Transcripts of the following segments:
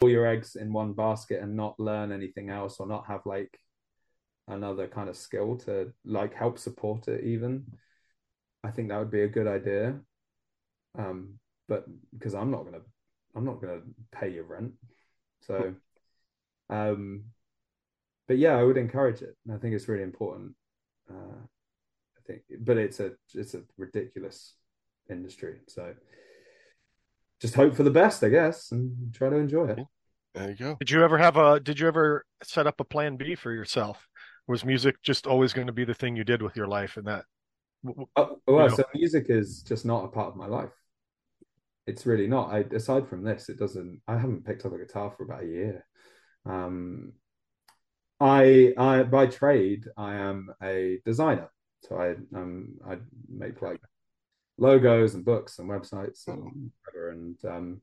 all your eggs in one basket and not learn anything else or not have like another kind of skill to like help support it even i think that would be a good idea. Um but because i'm not gonna i'm not gonna pay your rent. So um but yeah i would encourage it. I think it's really important. Uh i think but it's a it's a ridiculous industry. So just hope for the best i guess and try to enjoy it. There you go. Did you ever have a did you ever set up a plan b for yourself? Was music just always going to be the thing you did with your life and that oh, well know. so music is just not a part of my life. It's really not. I, aside from this it doesn't i haven't picked up a guitar for about a year. Um i i by trade i am a designer. So i um i make like logos and books and websites and whatever and um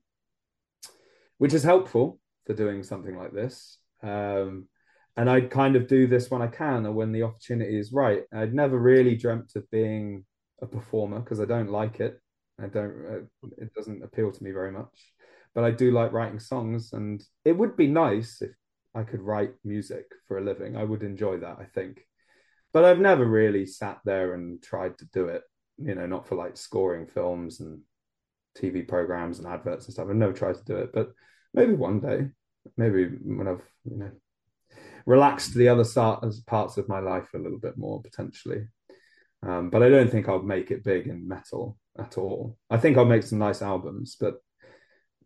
which is helpful for doing something like this um and I kind of do this when I can or when the opportunity is right. I'd never really dreamt of being a performer because I don't like it. I don't. Uh, it doesn't appeal to me very much. But I do like writing songs, and it would be nice if I could write music for a living. I would enjoy that. I think, but I've never really sat there and tried to do it. You know, not for like scoring films and TV programs and adverts and stuff. I've never tried to do it, but maybe one day, maybe when I've you know relaxed the other parts of my life a little bit more potentially. Um, but I don't think I'll make it big in metal at all. I think I'll make some nice albums, but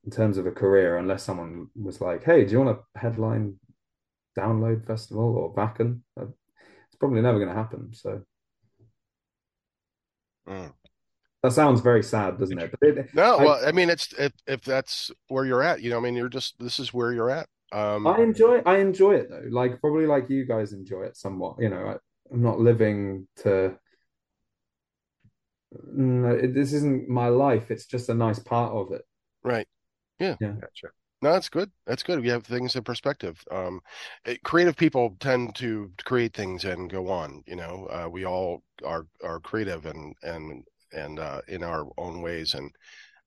in terms of a career, unless someone was like, "Hey, do you want to headline Download Festival or Wacken?" Uh, it's probably never going to happen. So mm. that sounds very sad, doesn't it? it no, I, well, I mean, it's if if that's where you're at, you know, I mean, you're just this is where you're at. Um, I enjoy I enjoy it though. Like probably like you guys enjoy it somewhat. You know, I, am not living to. No, it, this isn't my life. It's just a nice part of it. Right. Yeah. Yeah. Gotcha. No, that's good. That's good. We have things in perspective. Um, it, creative people tend to create things and go on. You know, uh, we all are are creative and and and uh, in our own ways and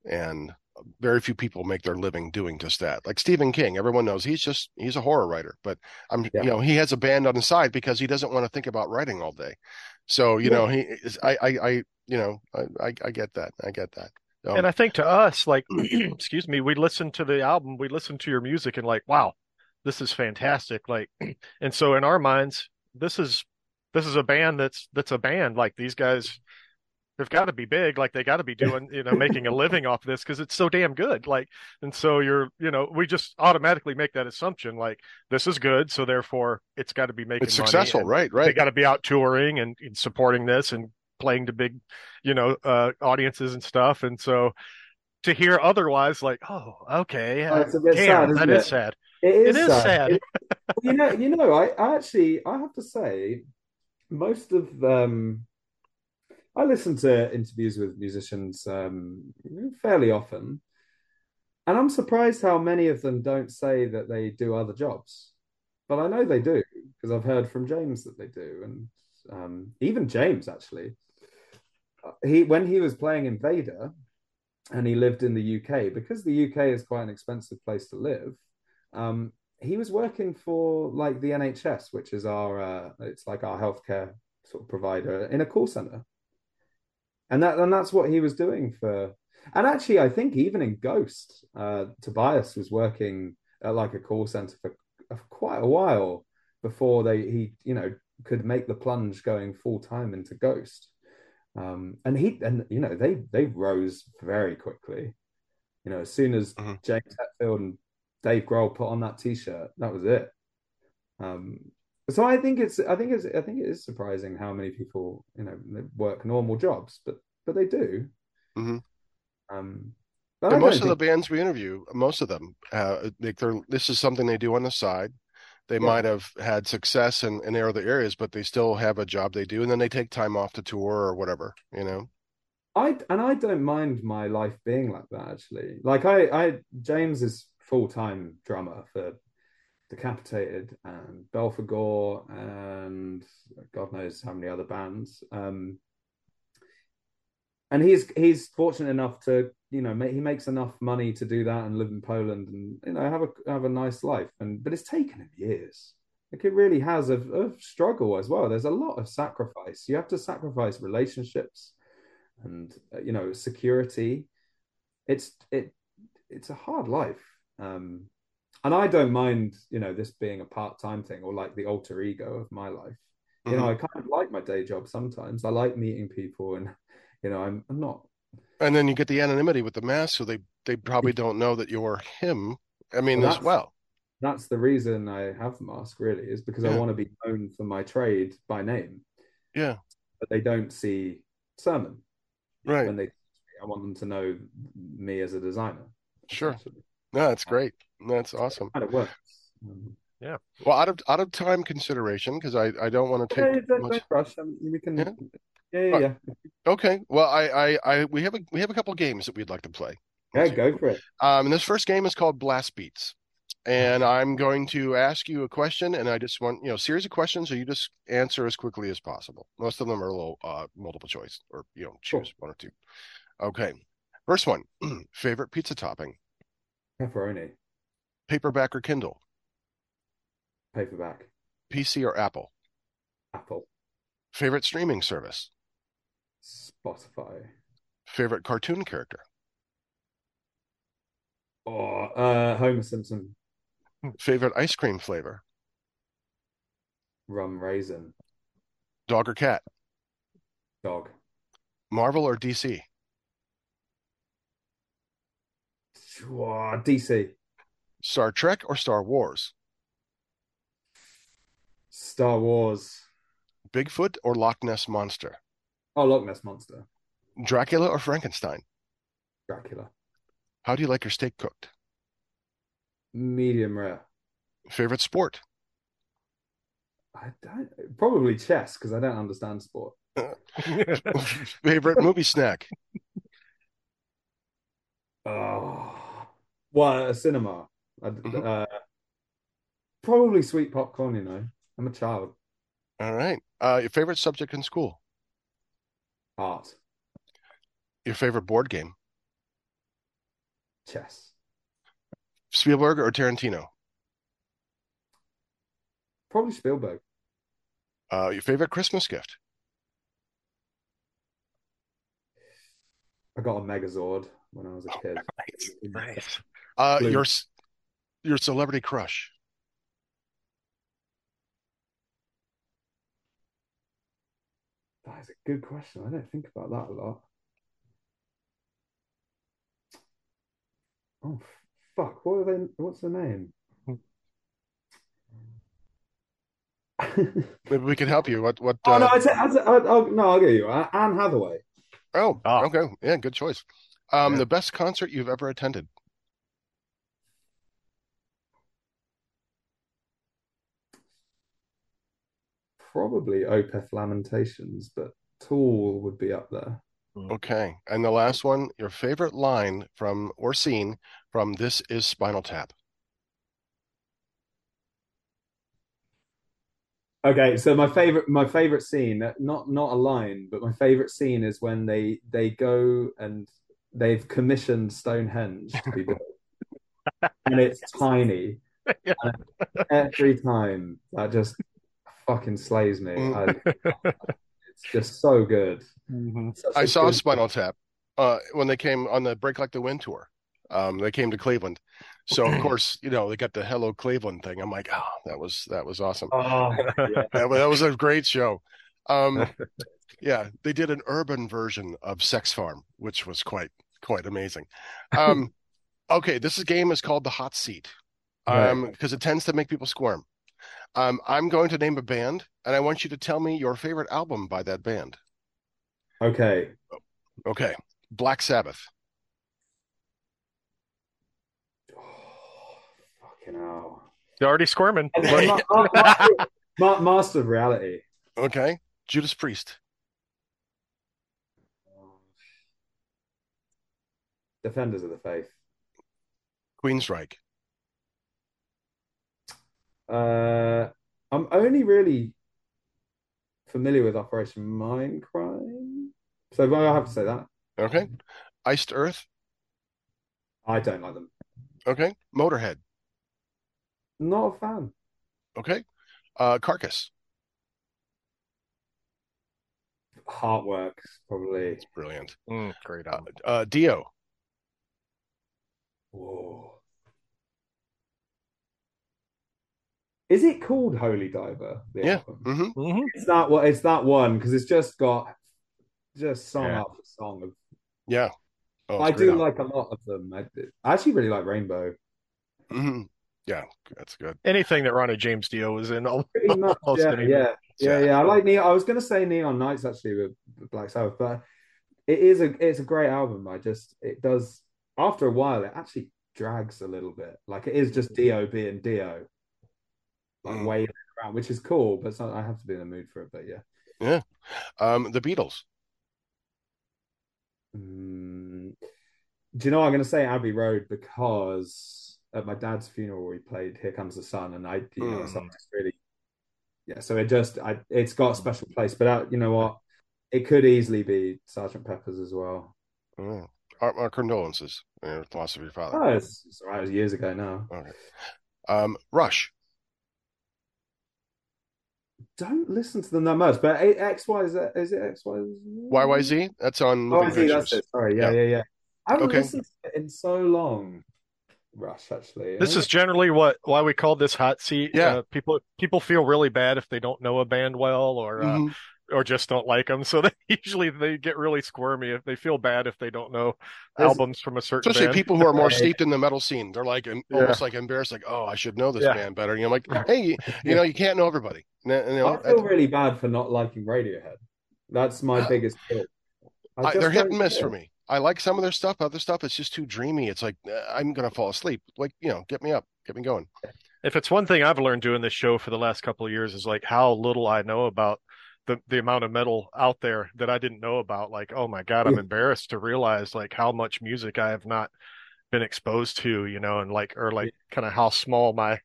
and very few people make their living doing just that. Like Stephen King, everyone knows he's just he's a horror writer, but I'm yeah. you know he has a band on the side because he doesn't want to think about writing all day. So you yeah. know he is, I, I I you know I I get that I get that. Um, and I think to us, like, excuse me, we listen to the album, we listen to your music, and like, wow, this is fantastic. Like, and so in our minds, this is this is a band that's that's a band. Like these guys they've got to be big like they got to be doing you know making a living off this because it's so damn good like and so you're you know we just automatically make that assumption like this is good so therefore it's got to be making it's successful right right they got to be out touring and, and, supporting this and playing to big you know uh audiences and stuff and so to hear otherwise like oh okay oh, damn, sad, that is sad it is, it is sad, sad. It, you know you know I, I actually i have to say most of um I listen to interviews with musicians um, fairly often, and I'm surprised how many of them don't say that they do other jobs. But I know they do because I've heard from James that they do, and um, even James actually. Uh, he when he was playing in Vader, and he lived in the UK because the UK is quite an expensive place to live. Um, he was working for like the NHS, which is our uh, it's like our healthcare sort of provider in a call center and that and that's what he was doing for. And actually, I think even in Ghost, uh, Tobias was working at like a call center for, for quite a while before they he you know could make the plunge going full time into Ghost. Um, and he and you know they they rose very quickly. You know, as soon as uh-huh. James Hetfield and Dave Grohl put on that T-shirt, that was it. Um, so I think it's I think it's I think it is surprising how many people you know work normal jobs, but but they do. Mm-hmm. Um, most of think... the bands we interview, most of them, uh, like they're this is something they do on the side. They yeah. might have had success in, in other areas, but they still have a job they do, and then they take time off to tour or whatever, you know. I and I don't mind my life being like that actually. Like I, I James is full time drummer for Decapitated and Belphegor and God knows how many other bands. Um, and he's he's fortunate enough to you know make, he makes enough money to do that and live in Poland and you know have a have a nice life. And but it's taken him years. Like it really has a, a struggle as well. There's a lot of sacrifice. You have to sacrifice relationships and uh, you know security. It's it it's a hard life. Um, and I don't mind, you know, this being a part time thing or like the alter ego of my life. You mm-hmm. know, I kind of like my day job sometimes. I like meeting people, and you know, I'm, I'm not. And then you get the anonymity with the mask, so they they probably don't know that you're him. I mean, well, as well. That's the reason I have the mask. Really, is because yeah. I want to be known for my trade by name. Yeah. But they don't see sermon. Right. When they, I want them to know me as a designer. Sure. No, that's great. That's awesome. Kind of works. Um, yeah. Well, out of out of time consideration, because I I don't want to take. Yeah, don't, much... don't rush. I mean, we can. Yeah. Yeah, yeah, yeah. Okay. Well, I, I, I, we have a we have a couple games that we'd like to play. Yeah, go for it. Um, and this first game is called Blast Beats, and I'm going to ask you a question, and I just want you know series of questions, so you just answer as quickly as possible. Most of them are a little uh, multiple choice, or you know choose cool. one or two. Okay. First one, favorite pizza topping. Pepperoni. Paperback or Kindle? Paperback. PC or Apple? Apple. Favorite streaming service? Spotify. Favorite cartoon character? Oh, uh, Homer Simpson. Favorite ice cream flavor? Rum raisin. Dog or cat? Dog. Marvel or DC? DC. Star Trek or Star Wars? Star Wars. Bigfoot or Loch Ness Monster? Oh, Loch Ness Monster. Dracula or Frankenstein? Dracula. How do you like your steak cooked? Medium rare. Favorite sport? I don't probably chess because I don't understand sport. Favorite movie snack? Oh, well, a cinema. Mm-hmm. Uh, probably sweet popcorn. You know, I'm a child. All right. Uh, your favorite subject in school? Art. Your favorite board game? Chess. Spielberg or Tarantino? Probably Spielberg. Uh, your favorite Christmas gift? I got a Megazord when I was a oh, kid. Nice. Uh, your your celebrity crush. That is a good question. I don't think about that a lot. Oh fuck! What are they? What's the name? Maybe we can help you. What? What? Oh uh... no! I t- I t- I, I'll, no, I'll get you. Anne Hathaway. Oh, oh, okay. Yeah, good choice. Um, yeah. The best concert you've ever attended? Probably Opeth Lamentations, but Tool would be up there. Hmm. Okay. And the last one, your favorite line from or scene from This is Spinal Tap. Okay, so my favorite my favorite scene, not not a line, but my favorite scene is when they they go and they've commissioned Stonehenge to be built, and it's tiny. Yeah. every time that just fucking slays me. I, it's just so good. Mm-hmm. I saw good... Spinal Tap uh, when they came on the Break Like the Wind tour. Um, they came to Cleveland, so of course you know they got the Hello Cleveland thing. I'm like, oh, that was that was awesome. Oh, yeah. that, that was a great show. Um, yeah, they did an urban version of Sex Farm, which was quite quite amazing. Um, okay, this game is called the hot seat um, because right. it tends to make people squirm. Um, I'm going to name a band, and I want you to tell me your favorite album by that band. Okay. Okay. Black Sabbath. Oh, fucking hell. You're already squirming. Master of Reality. Okay. Judas Priest. Defenders of the Faith. Queensryche. Uh, I'm only really familiar with Operation Mindcrime, so I have to say that. Okay. Iced Earth. I don't like them. Okay. Motorhead. Not a fan. Okay. Uh, Carcass. Heartworks, probably. It's brilliant. Mm, great Uh, uh, Dio. Whoa. Is it called Holy Diver? The Yeah. album? hmm Mhm. It's that one. It's that one because it's just got just song Yeah. after song of. Yeah. Oh, I it's a great do album. like a lot of them. I, I actually really like Rainbow. Mhm. Yeah, that's good. Anything that Ronnie James Dio was in, I'll, Pretty much, yeah, anything. yeah, yeah, Yeah. yeah. I like Neon. I was gonna say Neon Knights actually with with Black Sabbath, but it is a it's a great album. I just it does after a while it actually drags a little bit. Like it is just Dio being Dio, like Mm. waving around, which is cool. But so I have to be in the mood for it. But yeah, yeah. Um, the Beatles. Mm, do you know what I'm gonna say Abbey Road because at my dad's funeral we played Here Comes the Sun, and I you know so I Mm. really yeah. So it just I it's got a special place. But uh, you know what, it could easily be Sergeant Pepper's as well. Oh. Our, our condolences. Uh, loss of your father. Oh, it's, it's all right. It was years ago now. Okay. Um, Rush. Don't listen to them that much. But A- X Y is it is it X Y? YYZ. That's on Oh, moving I see. That's it. Sorry. Yeah, Yeah. yeah, yeah. I haven't Okay. listened to it in so long. Rush actually. This is generally what why we call this hot seat. Yeah. Uh, people people feel really bad if they don't know a band well or uh, Mhm. Or just don't like them. So they usually they get really squirmy if they feel bad if they don't know There's- albums from a certain Especially band. people who are more steeped in the metal scene. They're like Yeah. almost like embarrassed, like, oh, I should know this Yeah. band better. You know, like, hey, you, you know, you can't know everybody. And, and, you know, I feel really bad for not liking Radiohead. That's my Uh, biggest guilt. I I, they're hit and miss for me. I like some of their stuff. Other stuff, it's just too dreamy. It's like uh, I'm gonna fall asleep. Like you know, get me up, get me going. If it's one thing I've learned doing this show for the last couple of years is like how little I know about the the amount of metal out there that I didn't know about. Like, oh my God, I'm Yeah. embarrassed to realize like how much music I have not been exposed to, you know, and like or like kind of how small my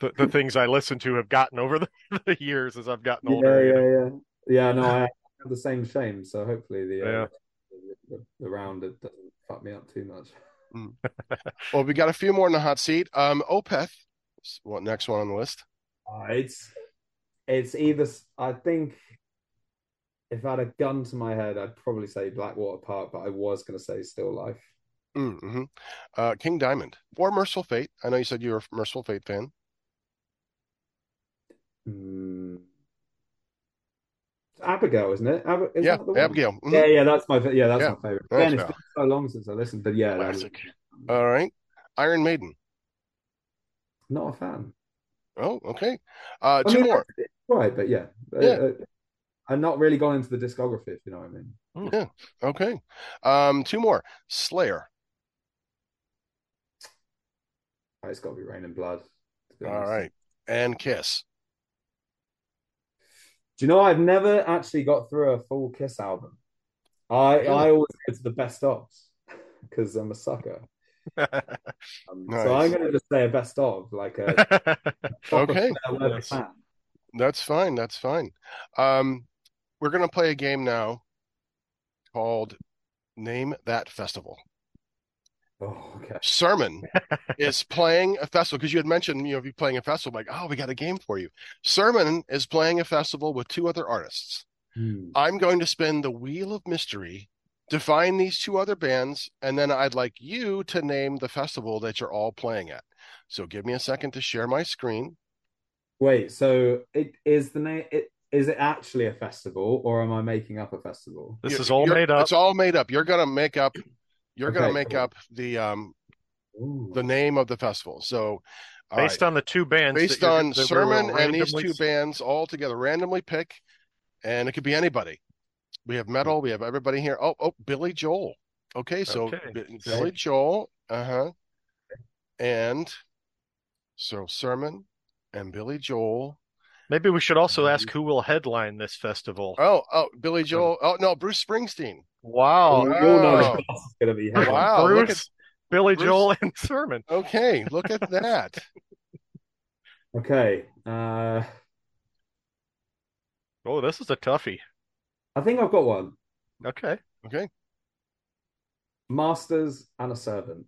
the, the things I listen to have gotten over the, the years as I've gotten Yeah, older. you know? yeah, yeah. Yeah, no, I have the same shame. So hopefully the, uh, Yeah. the, the round it doesn't fuck me up too much. Well, we got a few more in the hot seat. Um, Opeth. What next one on the list? Uh, it's it's either I think if I had a gun to my head, I'd probably say Blackwater Park, but I was going to say Still Life. Mm-hmm. Uh, King Diamond or Mercyful Fate. I know you said you were a Mercyful Fate fan. Mm. Abigail, isn't it? Ab- is yeah, that the one? Abigail. Mhm. Yeah, yeah, that's my fa- yeah, that's Yeah, my favorite. it's been so long since I listened, but yeah, that was- All right. Iron Maiden. not a fan. Oh, okay. Uh, I two mean, more. right? But yeah, Uh, Yeah. uh, I'm not really gone into the discography, if you know what I mean. Yeah. Okay. Um, two more. Slayer. Oh, It's got to be Reign in Blood. All honest. right. And Kiss. Do you know I've never actually got through a full Kiss album. I Really? I always go to the best ofs because I'm a sucker. Um, Nice. So I'm going to just say a best of, like a Okay. fair weather Yes. fan. That's fine. That's fine. Um, we're gonna play a game now called Name That Festival. Oh, okay. Sermon is playing a festival because you had mentioned, you know, you playing a festival. Like, oh, we got a game for you. Sermon is playing a festival with two other artists. Hmm. I'm going to spin the wheel of mystery to find these two other bands, and then I'd like you to name the festival that you're all playing at. So give me a second to share my screen. Wait, so it is the name? It is it actually a festival, or am I making up a festival? This You- is all made up. It's all made up. You're gonna make up. You're gonna make cool. up the um Ooh. the name of the festival. So, based right. on the two bands based that on that sermon and these two bands all together, randomly pick, and it could be anybody. We have metal. We have everybody here. Oh, oh, Billy Joel. Okay, so Okay. B- Billy Joel. Uh huh. And so sermon and Billy Joel. Maybe we should also ask who will headline this festival. Oh, oh, Billy Joel. Oh no, Bruce Springsteen. Wow. you all wow. the class is going to be Wow. heavy. look Bruce, Billy Bruce- Joel, and Sermon. Okay, look at that. Okay, uh, Oh, this is a toughie. I think I've got one. Okay. Okay. masters and a servant.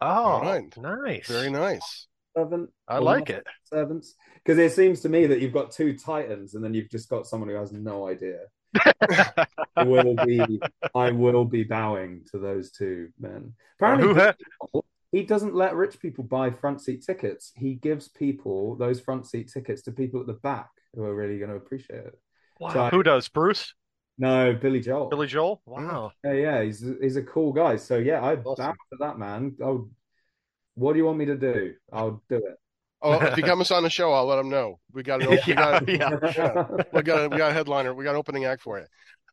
Oh, right. nice. Very nice. Servant. I like it. Servants, because it seems to me that you've got two titans, and then you've just got someone who has no idea. I will be, I will be bowing to those two men. Apparently, Who had- he doesn't let rich people buy front seat tickets. He gives people those front seat tickets to people at the back who are really going to appreciate it. Wow. So- Who does? Bruce? No, Billy Joel. Billy Joel? Wow. Yeah, yeah, he's he's a cool guy. So yeah, I Awesome. bow to that man. Oh, what do you want me to do? I'll do it. Oh, if he comes on the show, I'll let him know. We got an, we Yeah, got, yeah. we got a, we got a headliner. We got an opening act for you.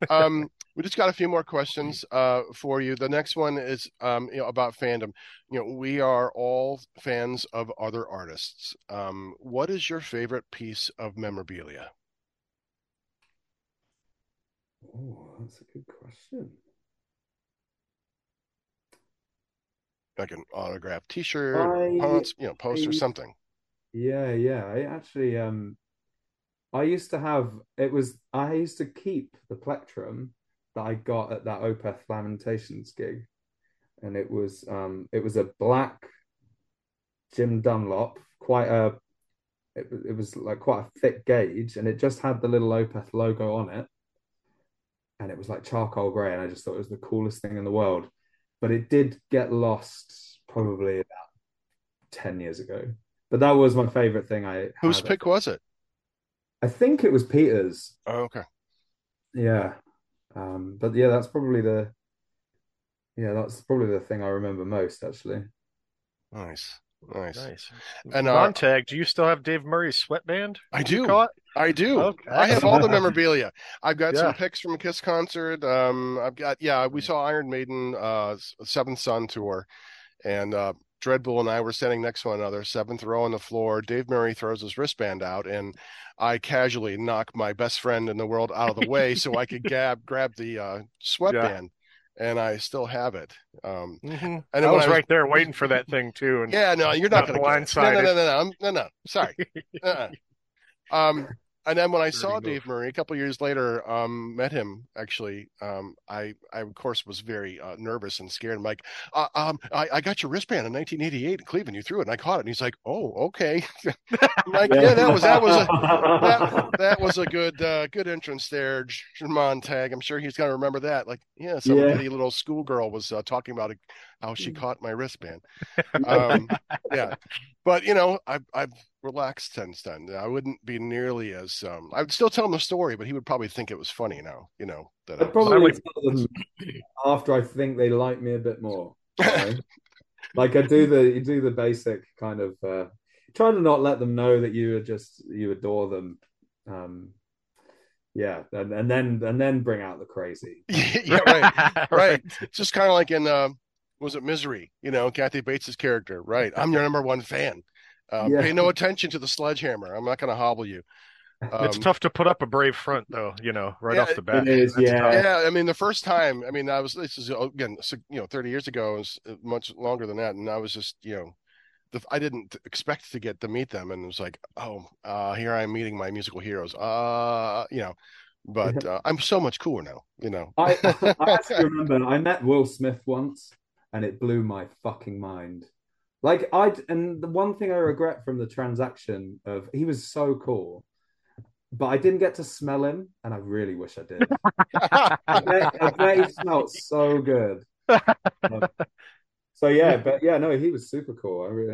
Um, we just got a few more questions uh, for you. The next one is um, you know, about fandom. You know, we are all fans of other artists. Um, what is your favorite piece of memorabilia? Oh, that's a good question. Like an autographed T-shirt, I- pants, you know, poster, I- something. Yeah, yeah. I actually um I used to have it was I used to keep the plectrum that I got at that Opeth Lamentations gig. And it was um it was a black Jim Dunlop, quite a it, it was like quite a thick gauge and it just had the little Opeth logo on it. And it was like charcoal grey and I just thought it was the coolest thing in the world. But it did get lost probably about 10 years ago. But that was my favorite thing I Whose pick was it? I think it was Peter's. Oh, okay. Yeah. Um, but yeah, that's probably the yeah, that's probably the thing I remember most actually. Nice, nice. Nice. And, uh, Montag, do you still have Dave Murray's sweatband? I do. I do. Okay. I have all the memorabilia. I've got some pics from a Kiss concert. Um, I've got yeah, we saw Iron Maiden uh Seventh Son tour, and uh Dreadbull and I were standing next to one another, seventh row on the floor. Dave Murray throws his wristband out, and I casually knock my best friend in the world out of the way so I could grab grab the uh, sweatband, and I still have it. Um, hmm and I was I was- right there waiting for that thing too. And yeah, no, you're not going to get. No, no, no, no, no, no, no. Sorry. Uh-uh. Um, and then when I saw move. Dave Murray a couple years later, um, met him actually. Um, I, I of course was very uh, nervous and scared. I'm like, uh, um, I, I got your wristband in 1988 in Cleveland. You threw it, and I caught it. And he's like, Oh, okay. I'm like, yeah. that was that was a that, that was a good uh, good entrance there, Jermon Tag. I'm sure he's gonna remember that. Like, yeah, some Yeah. giddy little schoolgirl was uh, talking about how she caught my wristband. Um, yeah, but you know, I've I've relaxed since then. I wouldn't be nearly as um. I would still tell him the story, but he would probably think it was funny now. You know that. I I'd was- probably Finally- tell them after I think they like me a bit more. you? Like I do the you do the basic kind of uh try to not let them know that you are just you adore them. Um yeah, and, and then and then bring out the crazy. yeah, right, right. It's just kind of like in uh, was it Misery? You know, Kathy Bates's character. Right, I'm your number one fan. Um, Yeah. Pay no attention to the sledgehammer. I'm not going to hobble you. it's Um, tough to put up a brave front though, you know, right Yeah, off the bat. It is, yeah. tough. Yeah, I mean, the first time, I mean, I was, this is, again, you know, 30 years ago, it was uh, much longer than that. And I was just, you know, the, I didn't expect to get to meet them. And it was like, oh, uh, here I am meeting my musical heroes. Uh, you know, but uh, I'm so much cooler now, you know. I, I remember I met Will Smith once and it blew my fucking mind. Like I and the one thing I regret from the transaction of he was so cool, but I didn't get to smell him, and I really wish I did. I bet, I bet he smelled so good. So yeah, but yeah, no, he was super cool. I really